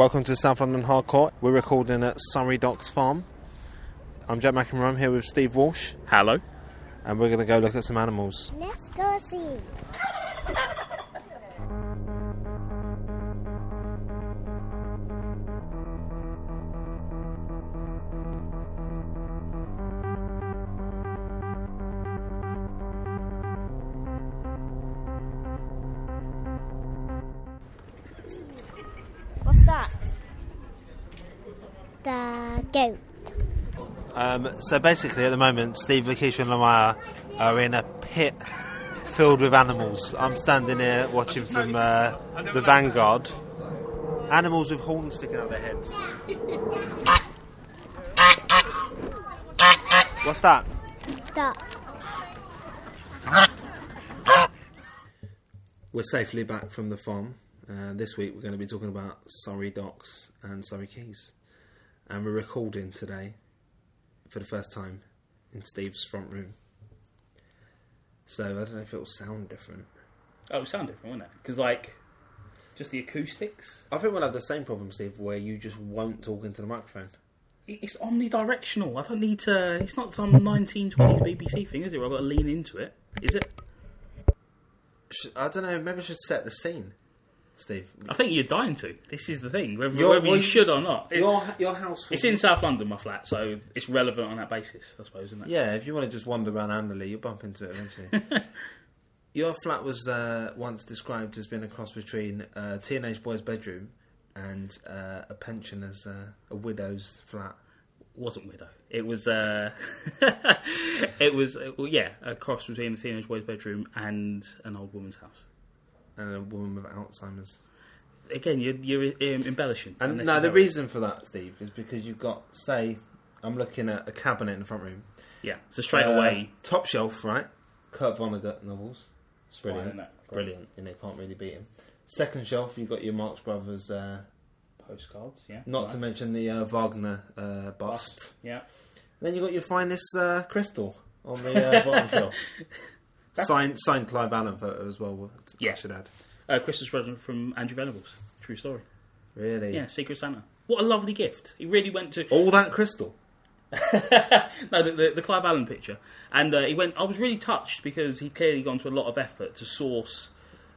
Welcome to South London Hardcore. We're recording at Surrey Docks Farm. I'm Jack McEnroe. I'm here with Steve Walsh, Hello. and we're going to go look at some animals. Let's go see. Um, so basically, at the moment, Steve, Lakeisha, and Lamaya are in a pit filled with animals. I'm standing here watching from uh, the Vanguard. Animals with horns sticking out their heads. What's that? Duck. We're safely back from the farm. Uh, this week we're going to be talking about Surrey Docks and Surrey Quays. And we're recording today for the first time in Steve's front room. So I don't know if it will sound different. Oh, it'll sound different, won't it? Because like, just the acoustics. I think we'll have the same problem, Steve, where you just won't talk into the microphone. It's omnidirectional. I don't need to. It's not some 1920s BBC thing, is it? Where I've got to lean into it. Is it? I don't know, maybe I should set the scene, Steve. I think you're dying to. This is the thing. Whether, Your- whether well, you should or not. It- Your, your house. it's in South London, my flat, so it's relevant on that basis, I suppose, isn't it? Yeah, if you want to just wander around Anerley, you'll bump into it eventually. Your flat was uh, once described as being a cross between a teenage boy's bedroom and uh, a pensioner's, uh, a widow's flat. wasn't widow. It was, uh, it was, uh, well, yeah, a cross between a teenage boy's bedroom and an old woman's house. And a woman with Alzheimer's. Again, you're, you're um, embellishing. And no, the unnecessarily. reason for that, Steve, is because you've got, say, I'm looking at a cabinet in the front room. yeah. So straight Uh, away, top shelf, right? Kurt Vonnegut novels. fine, Brilliant. isn't it? Brilliant. You know, can't really beat him. Second shelf, you've got your Marx Brothers, uh, postcards, yeah. not to Nice. mention the uh, Wagner uh, bust. Bust, yeah. Then you've got your finest uh, crystal on the uh, bottom shelf. Signed, signed Clive Allen photo as well. Yeah. I should add. Uh, Christmas present from Andrew Venables. True story. Really? Yeah, Secret Santa. What a lovely gift. He really went to All that crystal. no the, the, the Clive Allen picture, and uh, he went. I was really touched because he clearly gone to a lot of effort to source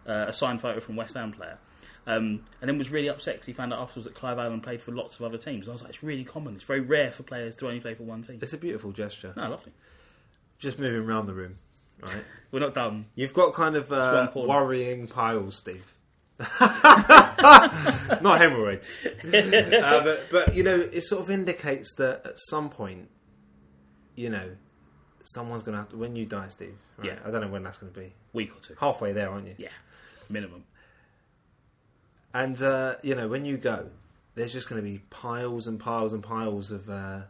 uh, a signed photo from West Ham player. Um, and then was really upset because he found out afterwards that Clive Allen played for lots of other teams. And I was like, it's really common. It's very rare for players to only play for one team. It's a beautiful gesture. No, lovely. Just moving around the room, right? We're not done. You've got kind of one uh, corner. worrying piles, Steve. Not hemorrhoids. uh, but, but, you know, it sort of indicates that at some point, you know, someone's going to have to, when you die, Steve, right? Yeah. I don't know when that's going to be. Week or two. Halfway there, aren't you? Yeah, minimum. And, uh, you know, when you go, there's just going to be piles and piles and piles of uh,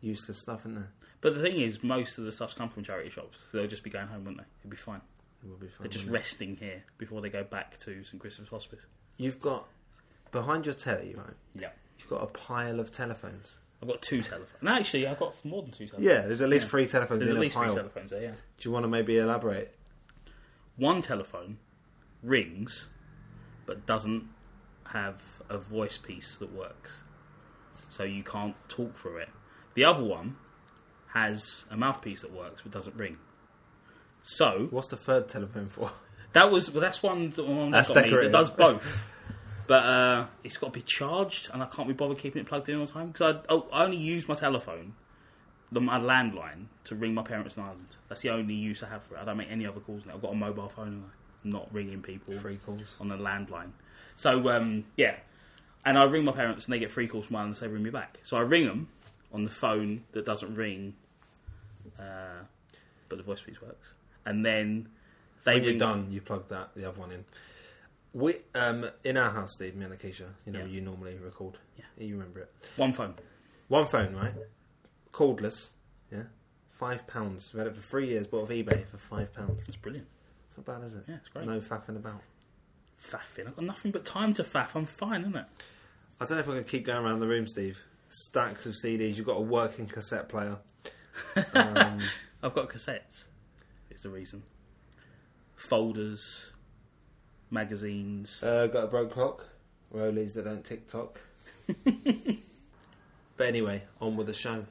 useless stuff, isn't there? But the thing is, most of the stuff's come from charity shops. So they'll just be going home, won't they? It'll be fine. It will be fun. They're just wouldn't it? resting here before they go back to St Christopher's Hospice. You've got, behind your telly, right? Yeah. You've got a pile of telephones. I've got two telephones. No, actually, I've got more than two telephones. Yeah, there's at least Yeah. three telephones There's in at a least three pile. telephones there, yeah. Do you want to maybe elaborate? One telephone rings, but doesn't have a voice piece that works. So you can't talk through it. The other one has a mouthpiece that works, but doesn't ring. So What's the third telephone for? that was well, that's one that one that got me decorative. that does both. But uh, it's got to be charged, and I can't be bothered keeping it plugged in all the time because I, oh, I only use my telephone, the, my landline, to ring my parents in Ireland. That's the only use I have for it. I don't make any other calls now. I've got a mobile phone, and I'm not ringing people Free calls. on the landline. So um, yeah, and I ring my parents, and they get free calls from Ireland, and they ring me back. So I ring them on the phone that doesn't ring, uh, but the voice piece works, and then they When you're ring done, you plug that the other one in. We um in our house, Steve, me and Acacia, you know, Yeah. you normally record. Yeah. you remember it. one phone. One phone, right? Cordless. Yeah, five pounds. We had it for three years. Bought off eBay for five pounds. It's brilliant. It's not bad, is it? Yeah, it's great. No faffing about. Faffing. I've got nothing but time to faff. I'm fine, isn't it? I don't know if I'm going to keep going around the room, Steve. Stacks of CDs. You've got a working cassette player. Um, I've got cassettes. Is the reason. Folders, magazines. uh, got a broke clock. Rollies that don't tick tock. but anyway, on with the show.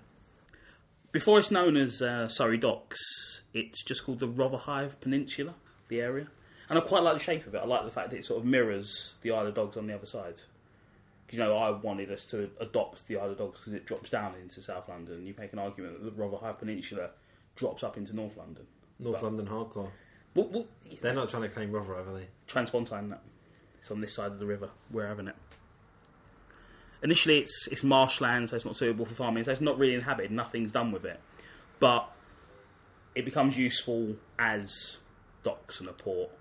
Before it's known as uh, Surrey Docks, it's just called the Rotherhithe Peninsula, the area. And I quite like the shape of it. I like the fact that it sort of mirrors the Isle of Dogs on the other side. 'Cause, you know, I wanted us to adopt the Isle of Dogs because it drops down into South London. You make an argument that the Rotherhithe Peninsula drops up into North London. North But- London hardcore. Well, well, They're not trying to claim Rotherhithe, are they? Transpontine, that. It's on this side of the river. We're having it. Initially, it's it's marshland, so it's not suitable for farming. So it's not really inhabited. Nothing's done with it, but it becomes useful as docks and a port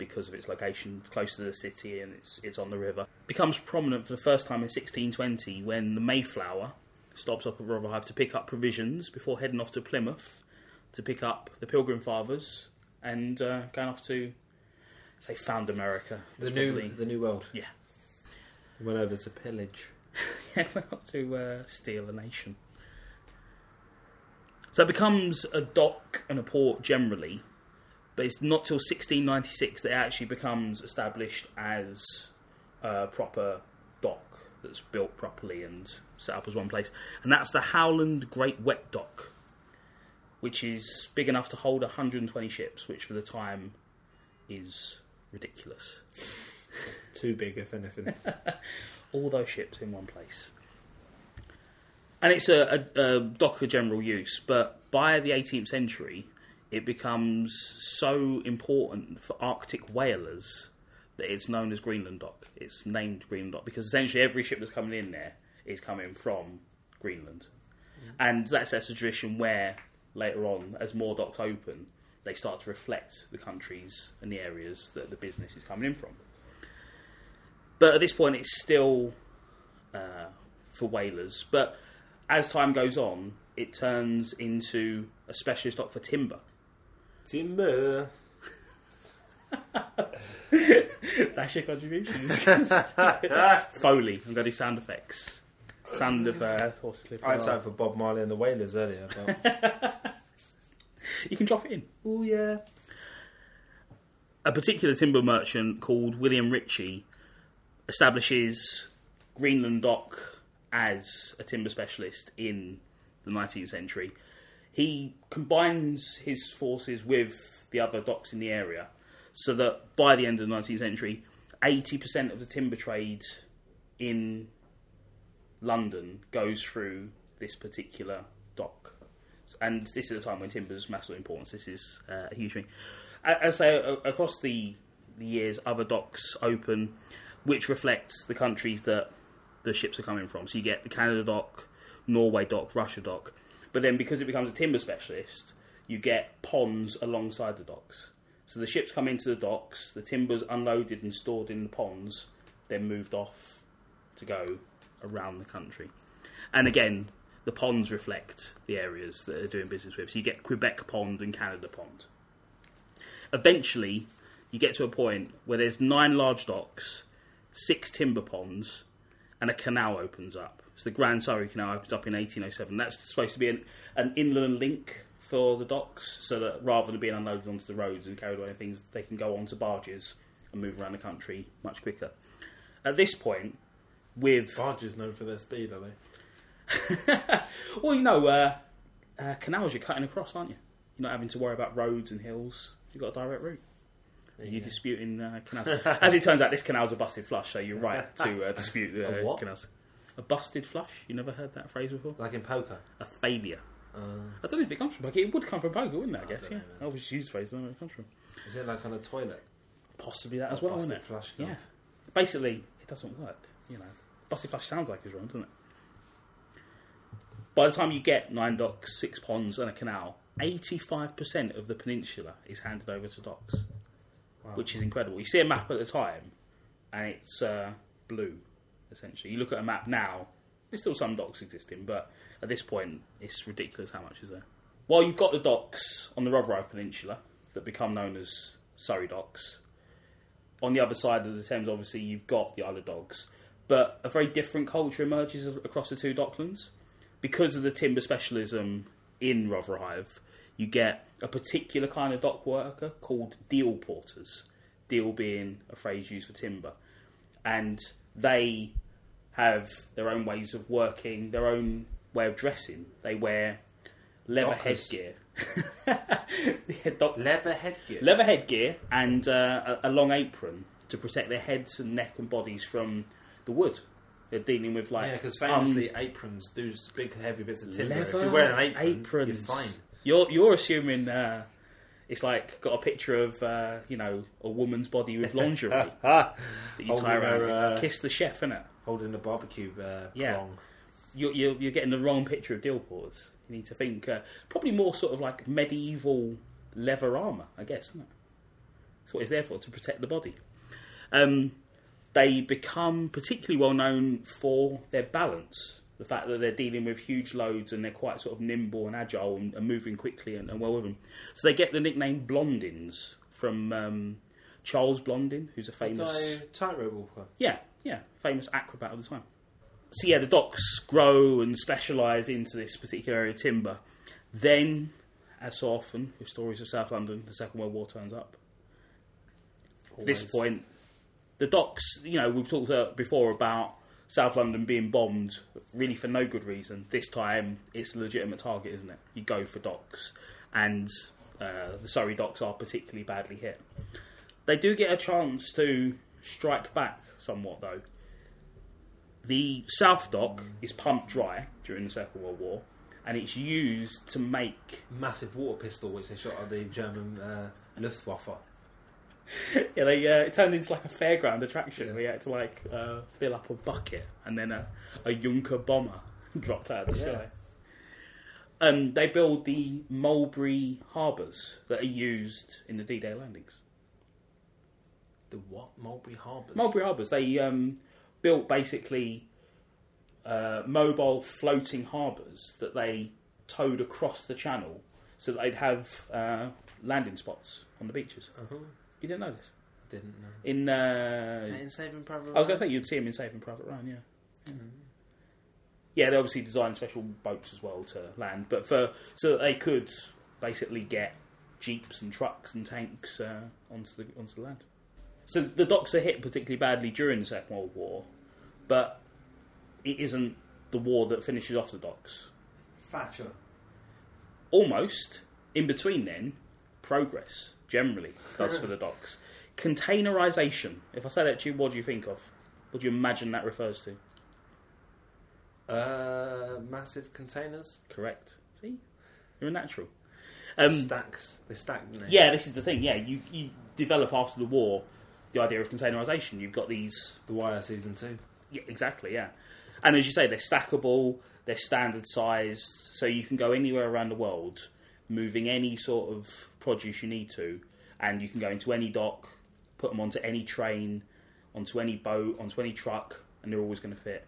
because of its location, close to the city, and it's it's on the river. becomes prominent for the first time in 1620 when the Mayflower stops up at Rotherhithe to pick up provisions before heading off to Plymouth to pick up the Pilgrim Fathers and uh, going off to say found America. The new, probably- the new world. yeah, Went over to pillage. yeah, went off to uh, steal a nation. So it becomes a dock and a port generally, but it's not till 1696 that it actually becomes established as a proper dock that's built properly and set up as one place. And that's the Howland Great Wet Dock, which is big enough to hold 120 ships, which for the time is ridiculous. Too big, if anything. all those ships in one place. And it's a, a, a dock of general use, but by the 18th century, it becomes so important for Arctic whalers that it's known as Greenland Dock. It's named Greenland Dock because essentially every ship that's coming in there is coming from Greenland. And that sets a tradition where later on, as more docks open, they start to reflect the countries and the areas that the business is coming in from. But at this point, it's still uh, for whalers. But as time goes on, it turns into a specialist dock for timber. Timber. That's your contribution. Foley. I'm going to do sound effects. Sound of uh, horses clipping. I had time for Bob Marley and the Wailers earlier, but You can drop it in. oh yeah, a particular timber merchant called William Ritchie establishes Greenland Dock as a timber specialist in the 19th century. He combines his forces with the other docks in the area so that by the end of the 19th century, 80% of the timber trade in London goes through this particular dock. And this is a time when timber is massive importance. This is uh, a huge thing. As I say, across the, the years, other docks open, which reflects the countries that the ships are coming from. So you get the Canada dock, Norway dock, Russia dock. But then because it becomes a timber specialist, you get ponds alongside the docks. So the ships come into the docks, the timber's unloaded and stored in the ponds, then moved off to go around the country. And again, the ponds reflect the areas that they're doing business with. So you get Quebec Pond and Canada Pond. Eventually, you get to a point where there's nine large docks, six timber ponds, and a canal opens up. So the Grand Surrey Canal opens up in 1807. That's supposed to be an, an inland link for the docks, so that rather than being unloaded onto the roads and carried away in things, they can go onto barges and move around the country much quicker. At this point, with barges known for their speed, are they? well, you know, uh, uh, canals you're cutting across, aren't you? You're not having to worry about roads and hills. You've got a direct route. You're disputing uh, canals. As it turns out, this canal's a busted flush, so you're right to uh, dispute the canals. A busted flush? You never heard that phrase before? Like in poker. A failure. Uh, I don't know if it comes from poker. It would come from poker, wouldn't it? I guess. yeah. I always use the phrase. I don't know where it comes from. is it like on a toilet? Possibly that as well, isn't it? flush Yeah. Basically, it doesn't work. You know, busted flush sounds like it's wrong, doesn't it? By the time you get nine docks, six ponds, and a canal, eighty-five percent of the peninsula is handed over to docks, Wow. which is incredible. You see a map at the time, and it's uh, blue. Essentially, you look at a map now. There's still some docks existing, but at this point, it's ridiculous how much is there. While you've got the docks on the Rotherhithe Peninsula that become known as Surrey Docks, on the other side of the Thames, obviously, you've got the Isle of Dogs. But a very different culture emerges across the two docklands. Because of the timber specialism in Rotherhithe, you get a particular kind of dock worker called deal porters. Deal being a phrase used for timber. And They have their own ways of working, their own way of dressing. They wear leather headgear, Yeah, doc- Leather headgear. leather headgear, and uh, a, a long apron to protect their heads and neck and bodies from the wood. They're dealing with like yeah, because um, famously aprons do s- big heavy bits of timber. leather if you wear an apron, aprons. you're fine. You're you're assuming uh, it's like got a picture of uh, you know a woman's body with lingerie that you tie around. uh, Kiss the chef, innit? Holding a barbecue uh, Yeah. prong. You're, you're you're getting the wrong picture of Dealporters. You need to think uh, probably more sort of like medieval leather armor, I guess. Isn't it? That's what it's there for to protect the body. Um, they become particularly well known for their balance. The fact that they're dealing with huge loads and they're quite sort of nimble and agile and, and moving quickly and, and well with them. So they get the nickname Blondins from um, Charles Blondin, who's a famous tightrope walker. yeah, yeah, famous acrobat of the time. So yeah, the docks grow and specialise into this particular area of timber. Then, as so often with stories of South London, the Second World War turns up. At this Always. point, the docks, you know, we've talked uh, before about South London being bombed, really for no good reason. This time, it's a legitimate target, isn't it? You go for docks, and uh, the Surrey docks are particularly badly hit. They do get a chance to strike back somewhat, though. The South Dock is pumped dry during the Second World War, and it's used to make Massive water pistol which they shot at the German uh, Luftwaffe. yeah, they uh, it turned into like a fairground attraction Yeah. where you had to like uh, fill up a bucket and then a, a Junker bomber dropped out of the Yeah. sky. Um, they build the Mulberry harbours that are used in the D-Day landings. The what? Mulberry Harbours. Mulberry harbours. They um, built basically uh, mobile floating harbours that they towed across the channel so that they'd have uh, landing spots on the beaches. Uh-huh. You didn't know this? Didn't know. In uh, in Saving Private I was going to Ryan? say you'd see them in Saving Private Ryan, yeah. Yeah, they obviously designed special boats as well to land, but for so that they could basically get jeeps and trucks and tanks uh, onto the onto the land. So the docks are hit particularly badly during the Second World War, but it isn't the war that finishes off the docks. Thatcher. Almost in between, then progress generally does for the docks. Containerization. If I say that to you, what do you think of? What do you imagine that refers to? Uh, massive containers. Correct. See, you're a natural. Um, Stacks. They stack. yeah, this is the thing. Yeah, you you develop after the war the idea of containerization. You've got these. The Wire season two. Yeah, exactly. Yeah, and as you say, they're stackable. They're standard sized, so you can go anywhere around the world, moving any sort of produce you need to, and you can go into any dock, put them onto any train, onto any boat, onto any truck, and they're always going to fit.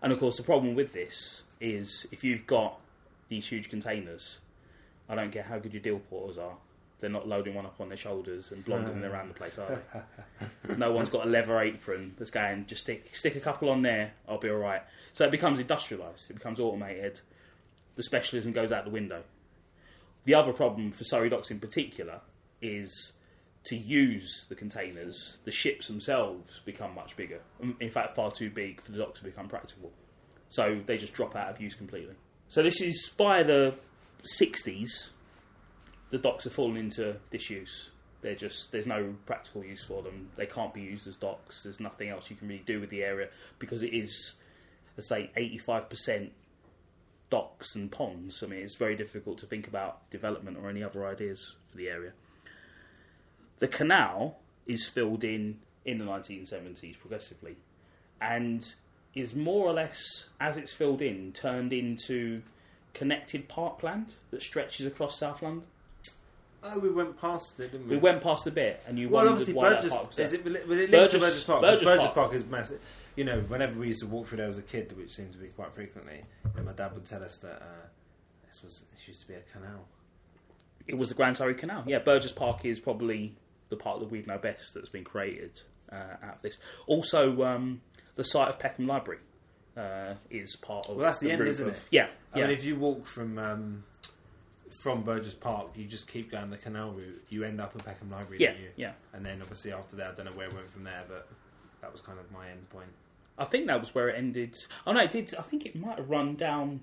And of course, the problem with this is if you've got these huge containers, I don't care how good your deal porters are, they're not loading one up on their shoulders and blonding around the place, are they? no one's got a leather apron that's going, just stick stick a couple on there, I'll be alright. So it becomes industrialised, it becomes automated, the specialism goes out the window. The other problem for Surrey Docks in particular is to use the containers, the ships themselves become much bigger. Um, in fact, far too big for the docks to become practical. So they just drop out of use completely. So this is by the 60s, the docks have fallen into disuse. They're just there's no practical use for them. They can't be used as docks. There's nothing else you can really do with the area because it is, let's say, 85% docks and ponds. I mean, it's very difficult to think about development or any other ideas for the area. The canal is filled in in the 1970s progressively, and is more or less, as it's filled in, turned into connected parkland that stretches across South London. Oh, we went past it, didn't we? We went past a bit, and you Well, obviously, why Burgess. park. Is it, it to Burgess- Burgess Park? Burgess Burgess Park. Park. is massive. You know, whenever we used to walk through there as a kid, which seemed to be quite frequently, you know, my dad would tell us that uh, this was this used to be a canal. It was the Grand Surrey Canal. Yeah, Burgess Park is probably the part that we know best that's been created uh, out of this. Also, um, the site of Peckham Library uh, is part of. Well, that's the end, isn't of- it? Yeah, I yeah. mean, if you walk from um, from Burgess Park, you just keep going the canal route. You end up at Peckham Library, yeah, don't you? yeah. And then obviously after that, I don't know where it went from there, but that was kind of my end point. I think that was where it ended. Oh no, it did. I think it might have run down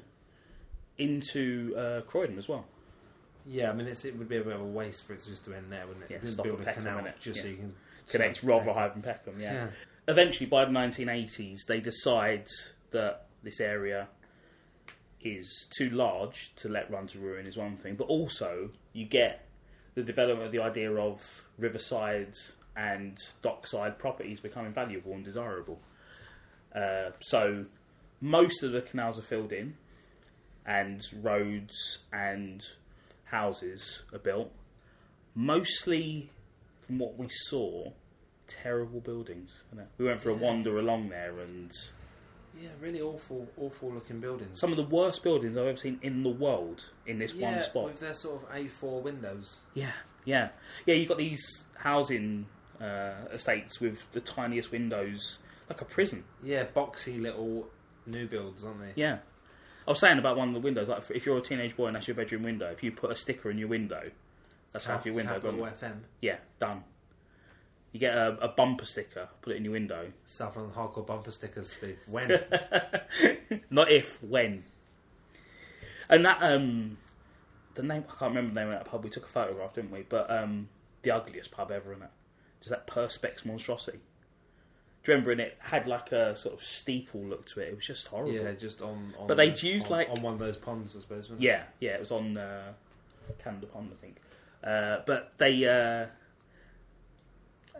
into uh, Croydon as well. Yeah, I mean, it's, it would be a bit of a waste for it just to end there, wouldn't it? Yeah, Just build a Peckham, canal just so you can connect Rotherhithe and Peckham. Yeah. Yeah. Eventually, by the 1980s, they decide that this area is too large to let run to ruin is one thing, but also you get the development of the idea of riverside and dockside properties becoming valuable and desirable. Uh, so most of the canals are filled in, and roads and houses are built. Mostly, from what we saw, terrible buildings. We went for a wander along there, and Yeah, really awful, awful looking buildings. some of the worst buildings I've ever seen in the world in this yeah, one spot. with their sort of A4 windows. Yeah, yeah, yeah. You've got these housing uh, estates with the tiniest windows, like a prison. Yeah, boxy little new builds, aren't they? Yeah. I was saying about one of the windows, like if you're a teenage boy and that's your bedroom window, if you put a sticker in your window, that's half your window Capital. FM, Yeah, done. You get a, a bumper sticker, put it in your window. Southland Hardcore bumper stickers, Steve. When? Not if, when. And that, um, the name, I can't remember the name of that pub. We took a photograph, didn't we? But um, the ugliest pub ever, isn't it? Just that Perspex monstrosity. Do you remember? And it had like a sort of steeple look to it. It was just horrible. yeah, just on. on But they'd used, on, like- on one of those ponds, I suppose. Wasn't it? Yeah, yeah, it was on uh, Canada Pond, I think. Uh, but they uh,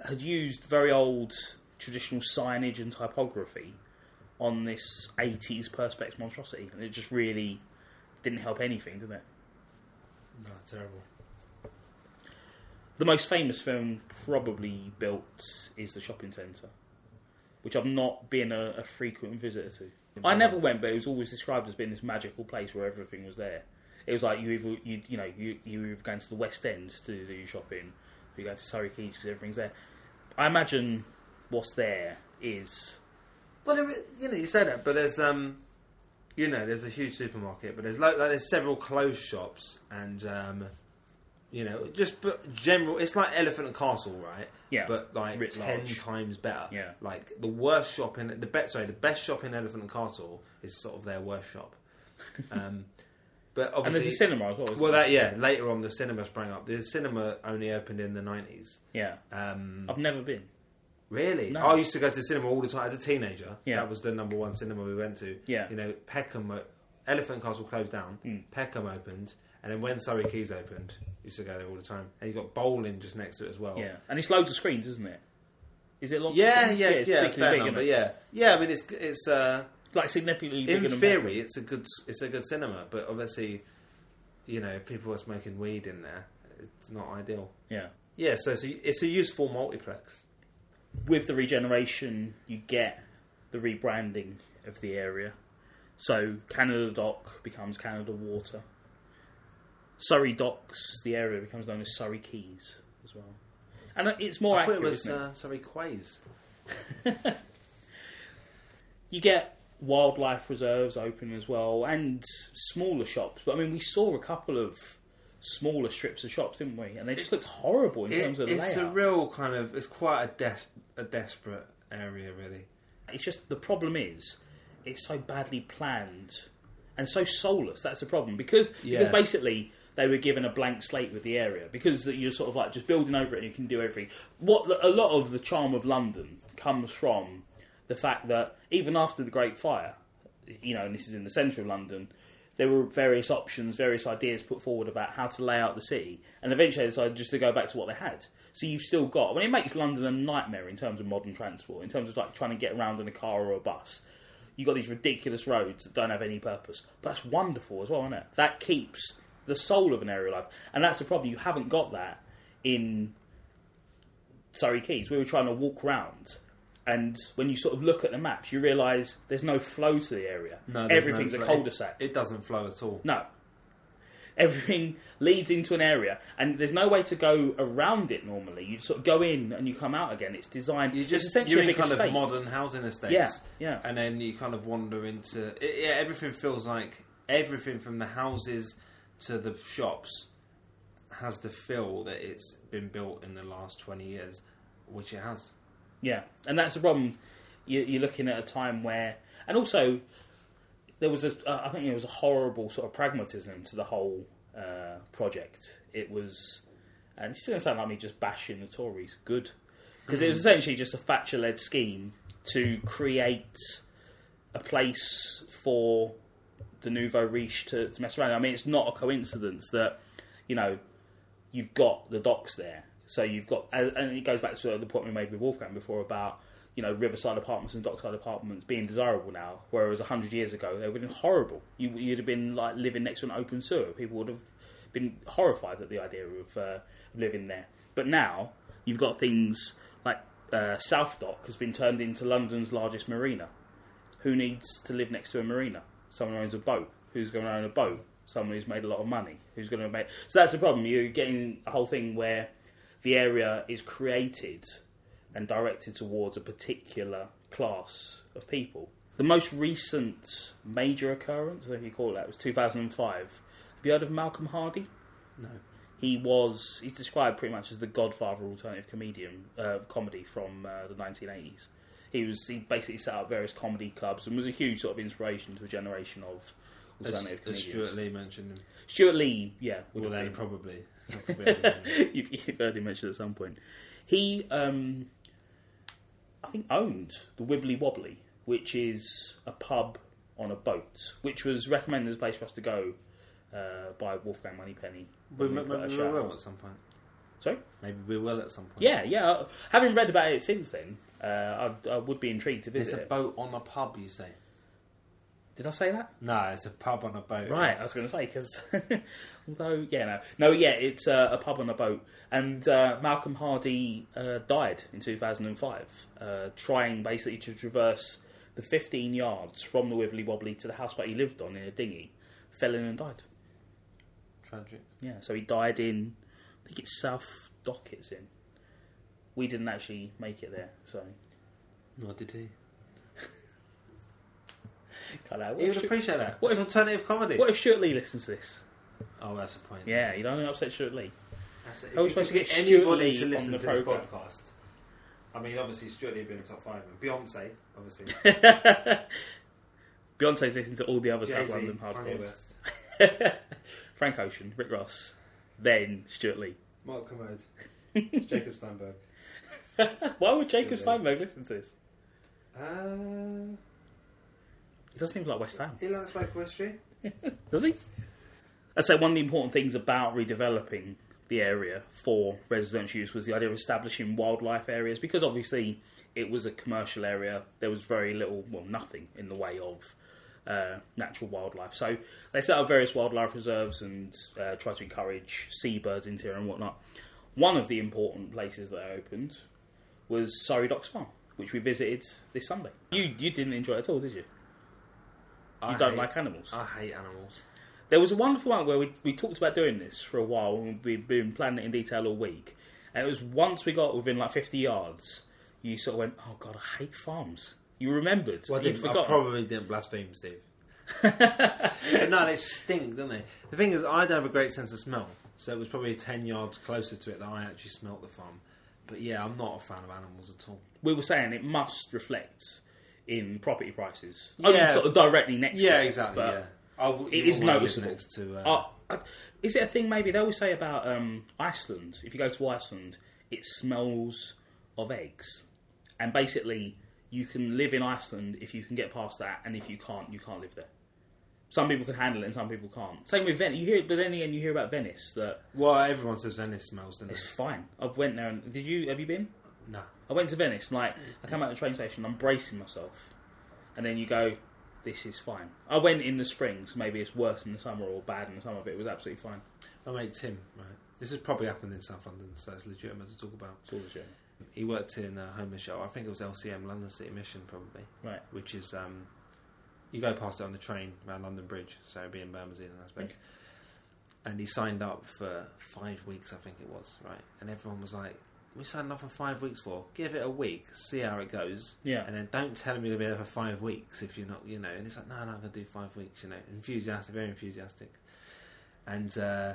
had used very old traditional signage and typography on this 80s Perspex monstrosity, and it just really didn't help anything, did it? No, terrible. The most famous film probably built is the shopping centre, which I've not been a, a frequent visitor to. I mm-hmm. never went, but it was always described as being this magical place where everything was there. It was like you either you you know you you were going to the West End to do your shopping, you go to Surrey Quays because everything's there. I imagine what's there is Well, there, is- you know, you say that, but there's um, you know, there's a huge supermarket, but there's like, like there's several closed shops, and um, you know, just but general. It's like Elephant and Castle, right? Yeah, but like writ ten large. times better. Yeah. like the worst shop in the best. Sorry, the best shop in Elephant and Castle is sort of their worst shop. Um, but and obviously, there's a cinema as well. well, that yeah. Later on, the cinema sprang up. The cinema only opened in the nineties. yeah, Um, I've never been. Really? No. I used to go to the cinema all the time as a teenager. Yeah. That was the number one cinema we went to. Yeah. You know, Peckham, Elephant Castle closed down, Mm. Peckham opened, and then when Surrey Quays opened, used to go there all the time. And you got bowling just next to it as well. Yeah, and it's loads of screens, isn't it? Is it lots? Yeah, of screens? yeah, yeah, particularly fair big, number, yeah, yeah. I mean, it's it's uh, like significantly bigger in theory, it's a good it's a good cinema, but obviously, you know, if people are smoking weed in there, it's not ideal. Yeah. Yeah, so, so it's a useful multiplex. With the regeneration, you get the rebranding of the area. So Canada Dock becomes Canada Water. Surrey Docks, the area becomes known as Surrey Quays as well. And it's more I thought accurate. it was it? uh, Surrey Quays. You get wildlife reserves open as well, and smaller shops. But I mean, we saw a couple of smaller strips of shops, didn't we? And they just looked horrible in It- terms of it's layout. a real kind of it's quite a des- a desperate area really It's just the problem is it's so badly planned and so soulless. That's the problem because Yeah. because basically they were given a blank slate with the area because that you're sort of like just building over it and you can do everything. What a lot of the charm of London comes from the fact that even after the Great Fire, you know, and this is in the centre of London. There were various options, various ideas put forward about how to lay out the city, and eventually they decided just to go back to what they had. So you've still got. I mean, it makes London a nightmare in terms of modern transport, in terms of like trying to get around in a car or a bus. You've got these ridiculous roads that don't have any purpose, but that's wonderful as well, isn't it? That keeps the soul of an area alive, and that's the problem. You haven't got that in Surrey Quays. We were trying to walk round, and when you sort of look at the maps, you realise there's no flow to the area. No, there's Everything's no a cul-de-sac. It, it doesn't flow at all. No. Everything leads into an area, and there's no way to go around it normally. You sort of go in and you come out again. It's designed. You it's just essentially you're a in kind estate. of modern housing estates. Yeah, yeah. And then you kind of wander into it, yeah. Everything feels like everything from the houses to the shops has the feel that it's been built in the last twenty years, which it has. Yeah, and that's the problem. you, you're looking at a time where, and also there was a, uh, I think it was a horrible sort of pragmatism to the whole uh, project. It was, and it's going to sound like me just bashing the Tories. Good, because it was essentially just a Thatcher-led scheme to create a place for the nouveau riche to, to mess around. I mean, it's not a coincidence that you know you've got the docks there. So you've got, and it goes back to the point we made with Wolfgang before about you know riverside apartments and dockside apartments being desirable now, whereas hundred years ago they would have been horrible. You, you'd have been like living next to an open sewer. People would have been horrified at the idea of, uh, living there. But now you've got things like uh, South Dock has been turned into London's largest marina. Who needs to live next to a marina? Someone owns a boat. Who's going to own a boat? Someone who's made a lot of money. Who's going to make? So that's the problem. You're getting a whole thing where the area is created and directed towards a particular class of people. The most recent major occurrence, if you call it that, was 2005. Have you heard of Malcolm Hardee? No. He was he's described pretty much as the godfather of alternative comedian uh, comedy from uh, the 1980s. He was he basically set up various comedy clubs and was a huge sort of inspiration to a generation of As, alternative as comedians. Stewart Lee mentioned him. Stewart Lee, yeah, would Well, then probably. you've, you've heard him mentioned at some point. He, um, I think, owned the Wibbly Wobbly, which is a pub on a boat, which was recommended as a place for us to go uh, by Wolfgang Moneypenny. we, we, we we will at some point. Sorry? Maybe we will at some point. Yeah, yeah. Having read about it since then, uh, I, I would be intrigued to visit. It's a boat on a pub, you say? Did I say that? No, it's a pub on a boat. Right, I was going to say because although yeah no no yeah it's uh, a pub on a boat and uh, Malcolm Hardee uh, died in 2005 uh, trying basically to traverse the 15 yards from the Wibbly Wobbly to the house houseboat he lived on in a dinghy fell in and died Tragic. yeah so he died in I think it's South Dock it's in we didn't actually make it there so Nor did he. Out He would appreciate that. what it's if- alternative comedy. what if Stewart Lee listens to this Oh, that's the point. yeah you don't want to upset Stewart Lee That's it. How are we supposed to get get Stewart anybody Lee to on listen the to this programme? podcast? I mean, obviously, Stewart Lee would be in the top five. And Beyonce, obviously. Beyonce's listening to all the other South Jay-Z, London Kanye hardcores. West, Frank Ocean, Rick Ross, then Stewart Lee. Mark Kermode, Jacob Steinberg. Why would Jacob Steinberg listen to this? Uh, He doesn't even like West Ham, he likes like West Street. does he? I'd say one of the important things about redeveloping the area for residential use was the idea of establishing wildlife areas because obviously it was a commercial area. There was very little, well, nothing in the way of uh, natural wildlife. So they set up various wildlife reserves and uh, tried to encourage seabirds into here and whatnot. One of the important places that they opened was Surrey Docks Farm, which we visited this Sunday. You you didn't enjoy it at all, did you? You I don't hate- like animals. I hate animals. There was a wonderful one where we, we talked about doing this for a while and we've been planning it in detail all week. And it was once we got within like 50 yards, you sort of went, oh God, I hate farms. You remembered. Well, I, didn't, I probably didn't blaspheme, Steve. No, they stink, don't they? The thing is, I don't have a great sense of smell, so it was probably 10 yards closer to it that I actually smelt the farm. But yeah, I'm not a fan of animals at all. We were saying it must reflect in property prices. Yeah. I mean, sort of directly next Yeah, to it, exactly, but yeah. It is wouldn't wanna live noticeable. Next to, uh, Uh, uh, is it a thing maybe they always say about um, Iceland? If you go to Iceland, it smells of eggs, and basically you can live in Iceland if you can get past that, and if you can't, you can't live there. Some people can handle it, and some people can't. Same with Venice. You hear, but then again, you hear about Venice that well, everyone says Venice smells, doesn't it's it? fine. I've went there, and did you? Have you been? No. I went to Venice, and like I come out of the train station, I'm bracing myself, and then you go, "This is fine." I went in the spring, so maybe it's worse in the summer or bad in the summer, but it was absolutely fine. My mate Tim, right? This has probably happened in South London, so it's legitimate to talk about. It's all legit. He worked in a homeless shelter. I think it was LCM, London City Mission, probably. Right. Which is, um, you go past it on the train around London Bridge, so it'd be in Bermondsey and that space. And he signed up for five weeks, I think it was, right? And everyone was like, we signed off for five weeks for. Give it a week, see how it goes. Yeah. And then don't tell me to be there for five weeks if you're not, you know. And he's like, no, no, I'm going to do five weeks, you know. Enthusiastic, very enthusiastic. And uh,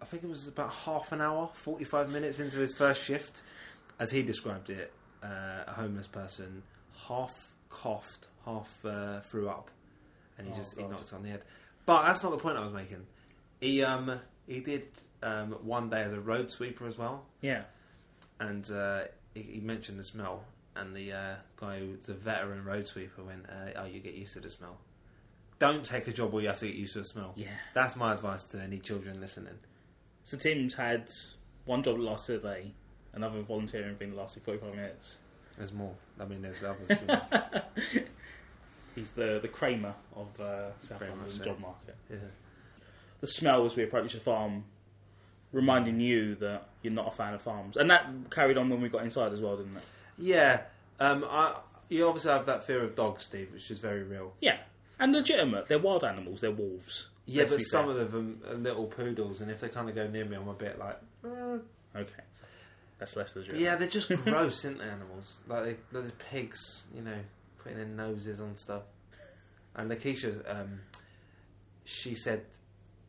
I think it was about half an hour, 45 minutes into his first shift, as he described it, uh, a homeless person half coughed, half uh, threw up, and he Oh, just he knocked on the head. But that's not the point I was making. He um he did um one day as a road sweeper as well, Yeah. And uh, he, he mentioned the smell, and the uh, guy a veteran road sweeper went, uh, "Oh, you get used to the smell. Don't take a job where you have to get used to the smell." Yeah. That's my advice to any children listening. So Tim's had one job that lasted a day, another volunteering thing that lasted 45 minutes. There's more. I mean, there's others. He's the, the Kramer of uh, South Very London so. job market. yeah. The smell as we approached the farm, reminding you that you're not a fan of farms. And that carried on when we got inside as well, didn't it? Yeah. Um, I, you obviously have that fear of dogs, Steve, which is very real. Yeah. And legitimate. They're wild animals. They're wolves. Yeah, but some fair. of them are little poodles, and if they kind of go near me, I'm a bit like, uh. Okay. That's less legitimate. yeah, they're just gross, aren't they? Animals like they, they're the pigs, you know, putting their noses on stuff. And Lakeisha, um, she said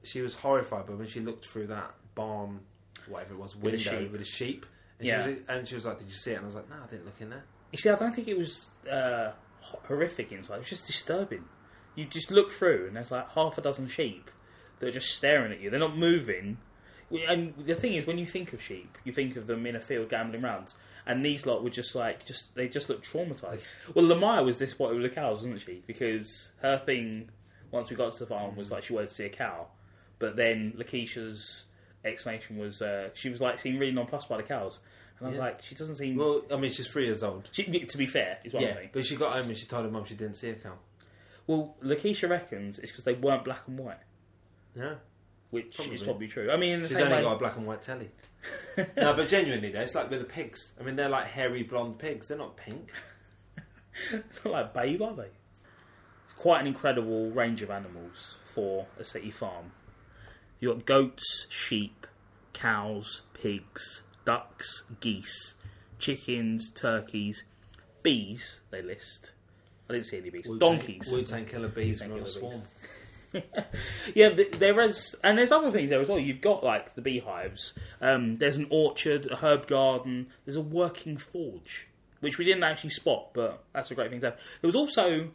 she was horrified, but when she looked through that barn, whatever it was, With a window sheep. with a sheep, and Yeah. she was, and she was like, "Did you see it?" And I was like, "No, I didn't look in there." You see, I don't think it was uh, horrific inside. It was just disturbing. You just look through, and there's like half a dozen sheep that are just staring at you. They're not moving. And the thing is, when you think of sheep, you think of them in a field gambling rounds. And these lot were just like, just they just look traumatized. Well, Lamaya was this what with the cows, wasn't she? Because her thing, once we got to the farm, was like she wanted to see a cow. But then Lakeisha's explanation was uh, she was like seemed really nonplussed by the cows. And I was Yeah. like, she doesn't seem. Well, I mean, she's three years old. She, to be fair, is what I Yeah, mean. but she got home and she told her mum she didn't see a cow. Well, Lakeisha reckons it's because they weren't black and white, Yeah, which Probably. is probably true. I mean, in the she's same only way, got a black and white telly. no, but genuinely though, it's like with the pigs. I mean, they're like hairy blonde pigs. They're not pink. not like babe, are they? It's quite an incredible range of animals for a city farm. You got goats, sheep, cows, pigs, ducks, geese, chickens, turkeys, bees. They list. I didn't see any bees. Donkeys. Wu Tang Killer bees Wu-Tang a swarm. Yeah, th- there is, and there's other things there as well. You've got like the beehives. Um, there's an orchard, a herb garden. There's a working forge, which we didn't actually spot, but that's a great thing to have. There was also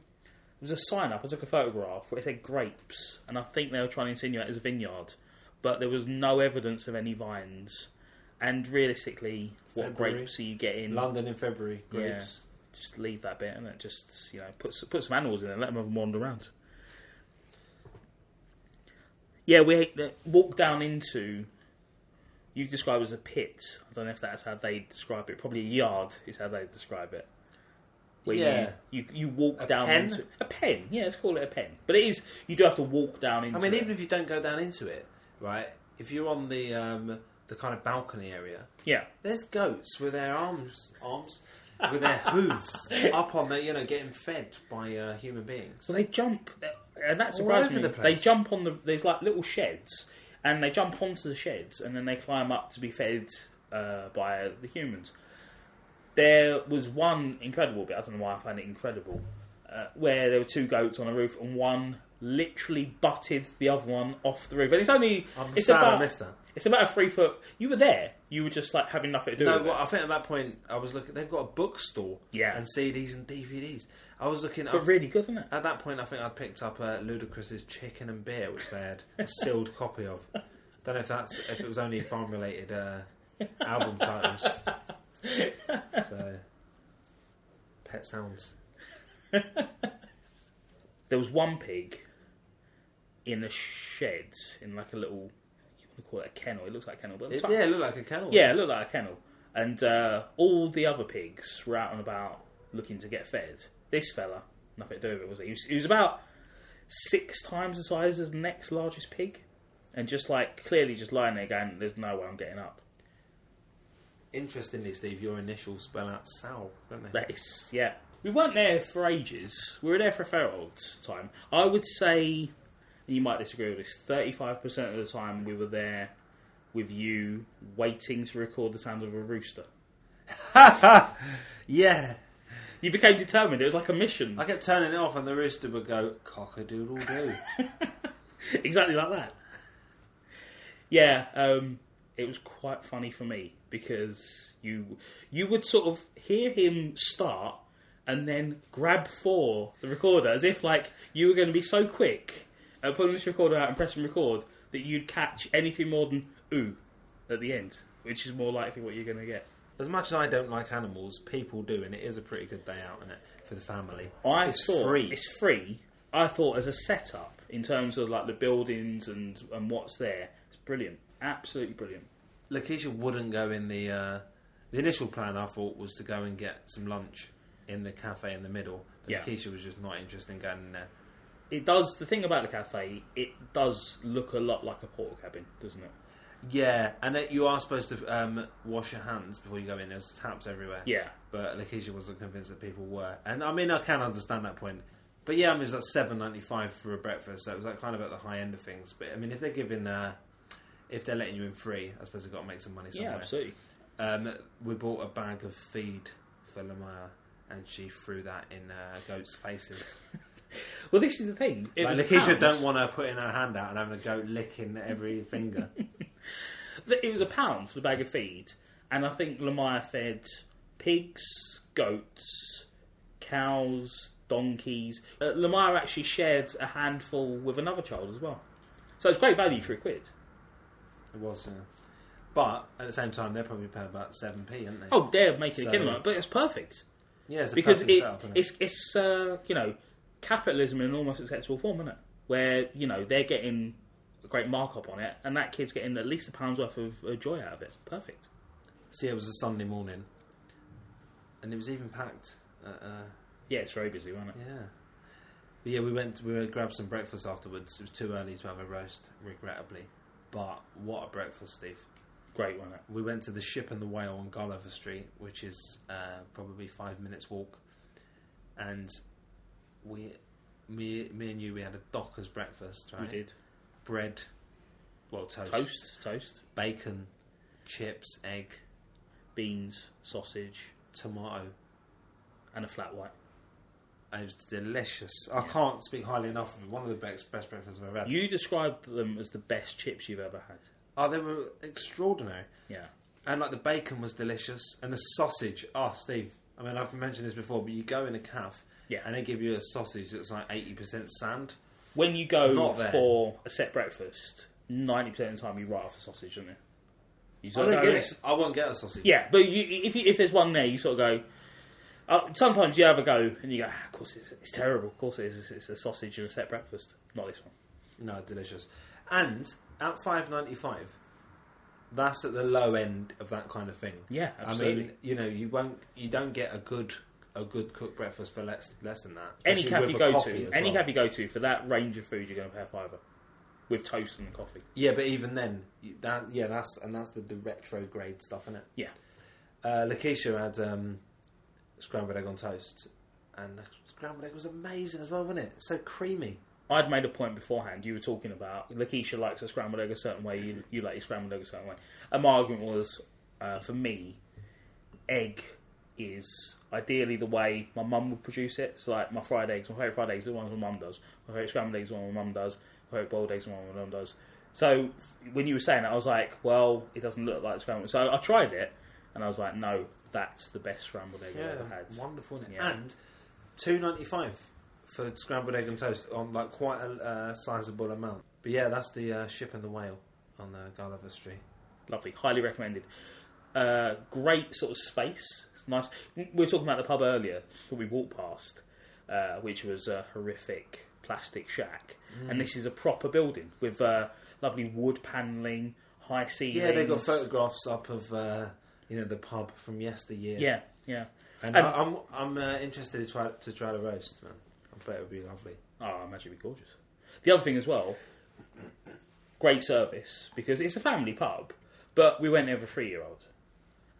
there was a sign up. I took a photograph where it said grapes, and I think they were trying to insinuate it as a vineyard, but there was no evidence of any vines. And realistically, what February. grapes are you getting? London in February. Yeah. Grapes. Just leave that bit and it just you know put put some animals in there, let them have a wander around. Yeah, we walked down into. You've described as a pit. I don't know if that's how they describe it. Probably a yard is how they describe it. Where Yeah. you, you you walk A down pen? into a pen. Yeah, let's call it a pen. But it is you do have to walk down into. I mean, it. even if you don't go down into it, right? If you're on the um, the kind of balcony area, yeah, there's goats with their arms, arms, with their hooves up on the, you know, getting fed by uh, human beings. So they jump, and that All surprised over me. the They jump on the. There's like little sheds, and they jump onto the sheds, and then they climb up to be fed uh, by the humans. There was one incredible bit. I don't know why I find it incredible, uh, where there were two goats on a roof, and one literally butted the other one off the roof. And it's only I'm it's sad about I missed that. it's about a three foot. You were there. You were just like having nothing to do No, with well. I think at that point I was looking. They've got a bookstore, Yeah. and CDs and DVDs. I was looking. But really good, isn't it? At that point, I think I'd picked up uh, Ludacris's Chicken and Beer, which they had a sealed copy of. Don't know if that's if it was only farm related uh, album titles. So, Pet Sounds. There was one pig in a shed, in like a little, you want to call it a kennel. It looks like a kennel, but It, yeah, it looked like a kennel. yeah, it looked like a kennel. And uh, all the other pigs were out and about looking to get fed. This fella, nothing to do with it, was he? He was, he was about six times the size of the next largest pig, and just like clearly just lying there going, "There's no way I'm getting up." Interestingly, Steve, your initials spell out Sal, don't they? That is, yeah. We weren't there for ages. We were there for a fair old time. I would say, and you might disagree with this, 35% of the time we were there with you waiting to record the sound of a rooster. yeah. You became determined. It was like a mission. I kept turning it off, and the rooster would go cock a doodle doo. exactly like that. Yeah, um, it was quite funny for me because you you would sort of hear him start, and then grab for the recorder as if like you were going to be so quick at pulling this recorder out and pressing record that you'd catch anything more than ooh at the end, which is more likely what you're going to get. As much as I don't like animals, people do, and it is a pretty good day out, is it, for the family. I it's thought free. it's free. I thought as a setup in terms of like the buildings and and what's there, it's brilliant, absolutely brilliant. Lakeisha wouldn't go in the. Uh, the initial plan I thought was to go and get some lunch in the cafe in the middle. But Yeah. Lakeisha was just not interested in going in there. It does the thing about the cafe. It does look a lot like a Portakabin, doesn't it? Yeah, and that you are supposed to um, wash your hands before you go in. There's taps everywhere. Yeah, but Lakeisha wasn't convinced that people were. And I mean, I can understand that point. But yeah, I mean, it was like seven ninety five for a breakfast, so it was like kind of at the high end of things. But I mean, if they're giving, uh, if they're letting you in free, I suppose they've got to make some money somewhere. yeah, absolutely. Um, we bought a bag of feed for Lamaya, and she threw that in uh, goats' faces. Well, this is the thing. It like, Lakeisha don't want her putting her hand out and having a goat licking every finger. It was a pound for the bag of feed, and I think Lamaya fed pigs, goats, cows, donkeys. Uh, Lamaya actually shared a handful with another child as well. So it's great value for a quid. It was, yeah. But at the same time, they're probably paying about seven p, aren't they? Oh, they're making So- a killing on it, but it's perfect yeah, it's a because perfect it, setup, isn't it? it's it's uh, you know capitalism in an almost acceptable form, isn't it? Where you know they're getting a great markup on it, and that kid's getting at least a pound's worth of uh, joy out of it. It's perfect. See, it was a Sunday morning, and it was even packed. Uh, uh, Yeah, it's very busy, wasn't it? yeah, but yeah. We went. We went grabbed some breakfast afterwards. It was too early to have a roast, regrettably. But what a breakfast, Steve! Great, wasn't it? We went to the Ship and the Whale on Gulliver Street, which is uh, probably five minutes walk, and we, me, me and you, we had a Dockers breakfast. Right? We did bread, well toast, toast, toast, bacon, chips, egg, beans, sausage, tomato. and a flat white. It was delicious. I can't speak highly enough of it. One of the best best breakfasts I've ever had. You described them as the best chips you've ever had. oh, they were extraordinary. Yeah, And like the bacon was delicious, and the sausage. Oh, Steve. I mean, I've mentioned this before, but you go in a calf, Yeah. and they give you a sausage that's like eighty percent sand. when you go Not there. for a set breakfast, ninety percent of the time you write off the sausage, don't you? You I sort of go. I won't get a sausage. Yeah, but you, if you, if there's one there, you sort of go. Uh, sometimes you have a go and you go, ah, of course it's, it's terrible. Of course it is. It's, it's a sausage and a set breakfast. Not this one. No, delicious. And at five ninety five, that's at the low end of that kind of thing. Yeah, I mean, you know, you won't, you don't get a good, a good cooked breakfast for less, less than that. any with you go to, any well. cab you go to for that range of food, you're going to pay a fiver with toast and coffee. Yeah, but even then, that yeah, that's and that's the, the retrograde stuff, isn't it? Yeah, Uh, Lakeisha had um, scrambled egg on toast, and the scrambled egg was amazing as well, wasn't it? So creamy. I'd made a point beforehand. You were talking about Lakeisha likes a scrambled egg a certain way. You, you like your scrambled egg a certain way. And my argument was, uh, for me, egg is ideally the way my mum would produce it. So, like my fried eggs, my favourite fried eggs the ones my mum does. My favourite scrambled eggs the one my mum does. My favourite boiled eggs the one my mum does. So, when you were saying that, I was like, well, it doesn't look like scrambled. So I tried it, and I was like, no, that's the best scrambled egg I've ever had. wonderful, isn't it? Yeah. And two ninety five for scrambled egg and toast on like quite a uh, sizable amount. But yeah, that's the uh, ship and the whale on uh, Gulliver Street. Lovely, highly recommended. Uh, great sort of space. It's nice. We were talking about the pub earlier that we walked past, uh, which was a horrific plastic shack, Mm. and this is a proper building with uh, lovely wood panelling, high ceilings. Yeah, they got photographs up of uh, you know the pub from yesteryear. Yeah, yeah. and, And- I, I'm I'm uh, interested to try to try the roast, man. I bet it would be lovely. Oh, I imagine it'd be gorgeous. The other thing as well, great service because it's a family pub, but we went there three year olds,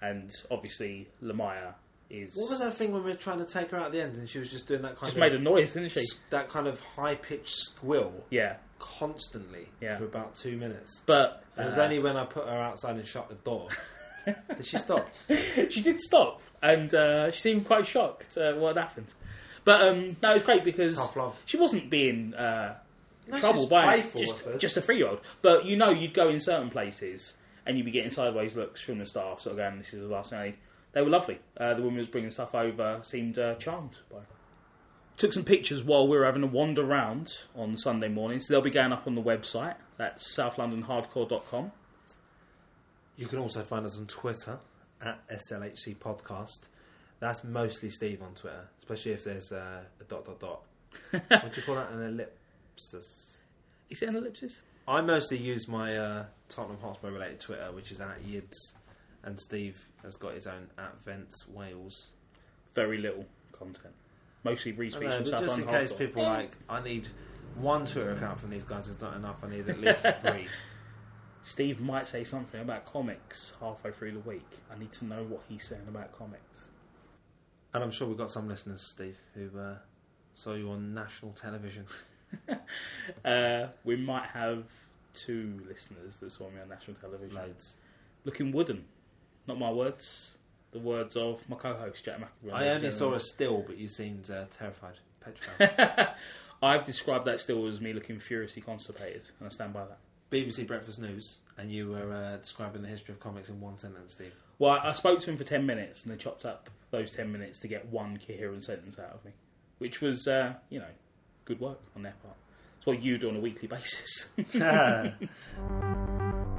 and obviously Lamaya is What was that thing when we were trying to take her out at the end, and she was just doing that kind just of made a noise, didn't she? that kind of high pitched squill Yeah, constantly Yeah. for about two minutes. but It was uh, only when I put her outside and shut the door that she stopped. she did stop, and uh, she seemed quite shocked uh, what had happened. But um, no, it was great because Tough love. she wasn't being uh, No, trouble she's by playful, I just suppose. just a three year old. But you know, you'd go in certain places and you'd be getting sideways looks from the staff, sort of going, "This is the last night." They were lovely. Uh, the woman who was bringing stuff over seemed uh, charmed by. it. Took some pictures while we were having a wander round on Sunday morning, so they'll be going up on the website. That's southlondonhardcore.com. You can also find us on Twitter at SLHC Podcast. That's mostly Steve on Twitter, especially if there's uh, a dot dot dot. what do you call that? An ellipsis. Is it an ellipsis? I mostly use my uh, Tottenham Hotspur related Twitter, which is at Yids, and Steve has got his own at Vents Wales. Very little content. Mostly retweets know, from but just in case people like, I need one Twitter account from these guys is not enough. I need at least three. Steve might say something about comics halfway through the week. I need to know what he's saying about comics. And I'm sure we've got some listeners, Steve, who uh, saw you on national television. Uh, we might have two listeners that saw me on national television. Loads. Looking wooden. Not my words. The words of my co-host Jack McAvoy. I only saw a still, but you seemed uh, terrified, petrified. I've described that still as me looking furiously constipated, and I stand by that. BBC Breakfast News, and you were uh, describing the history of comics in one sentence, Steve. Well, I spoke to him for ten minutes, and they chopped up those ten minutes to get one coherent sentence out of me, which was, uh, you know, good work on their part. It's what you do on a weekly basis.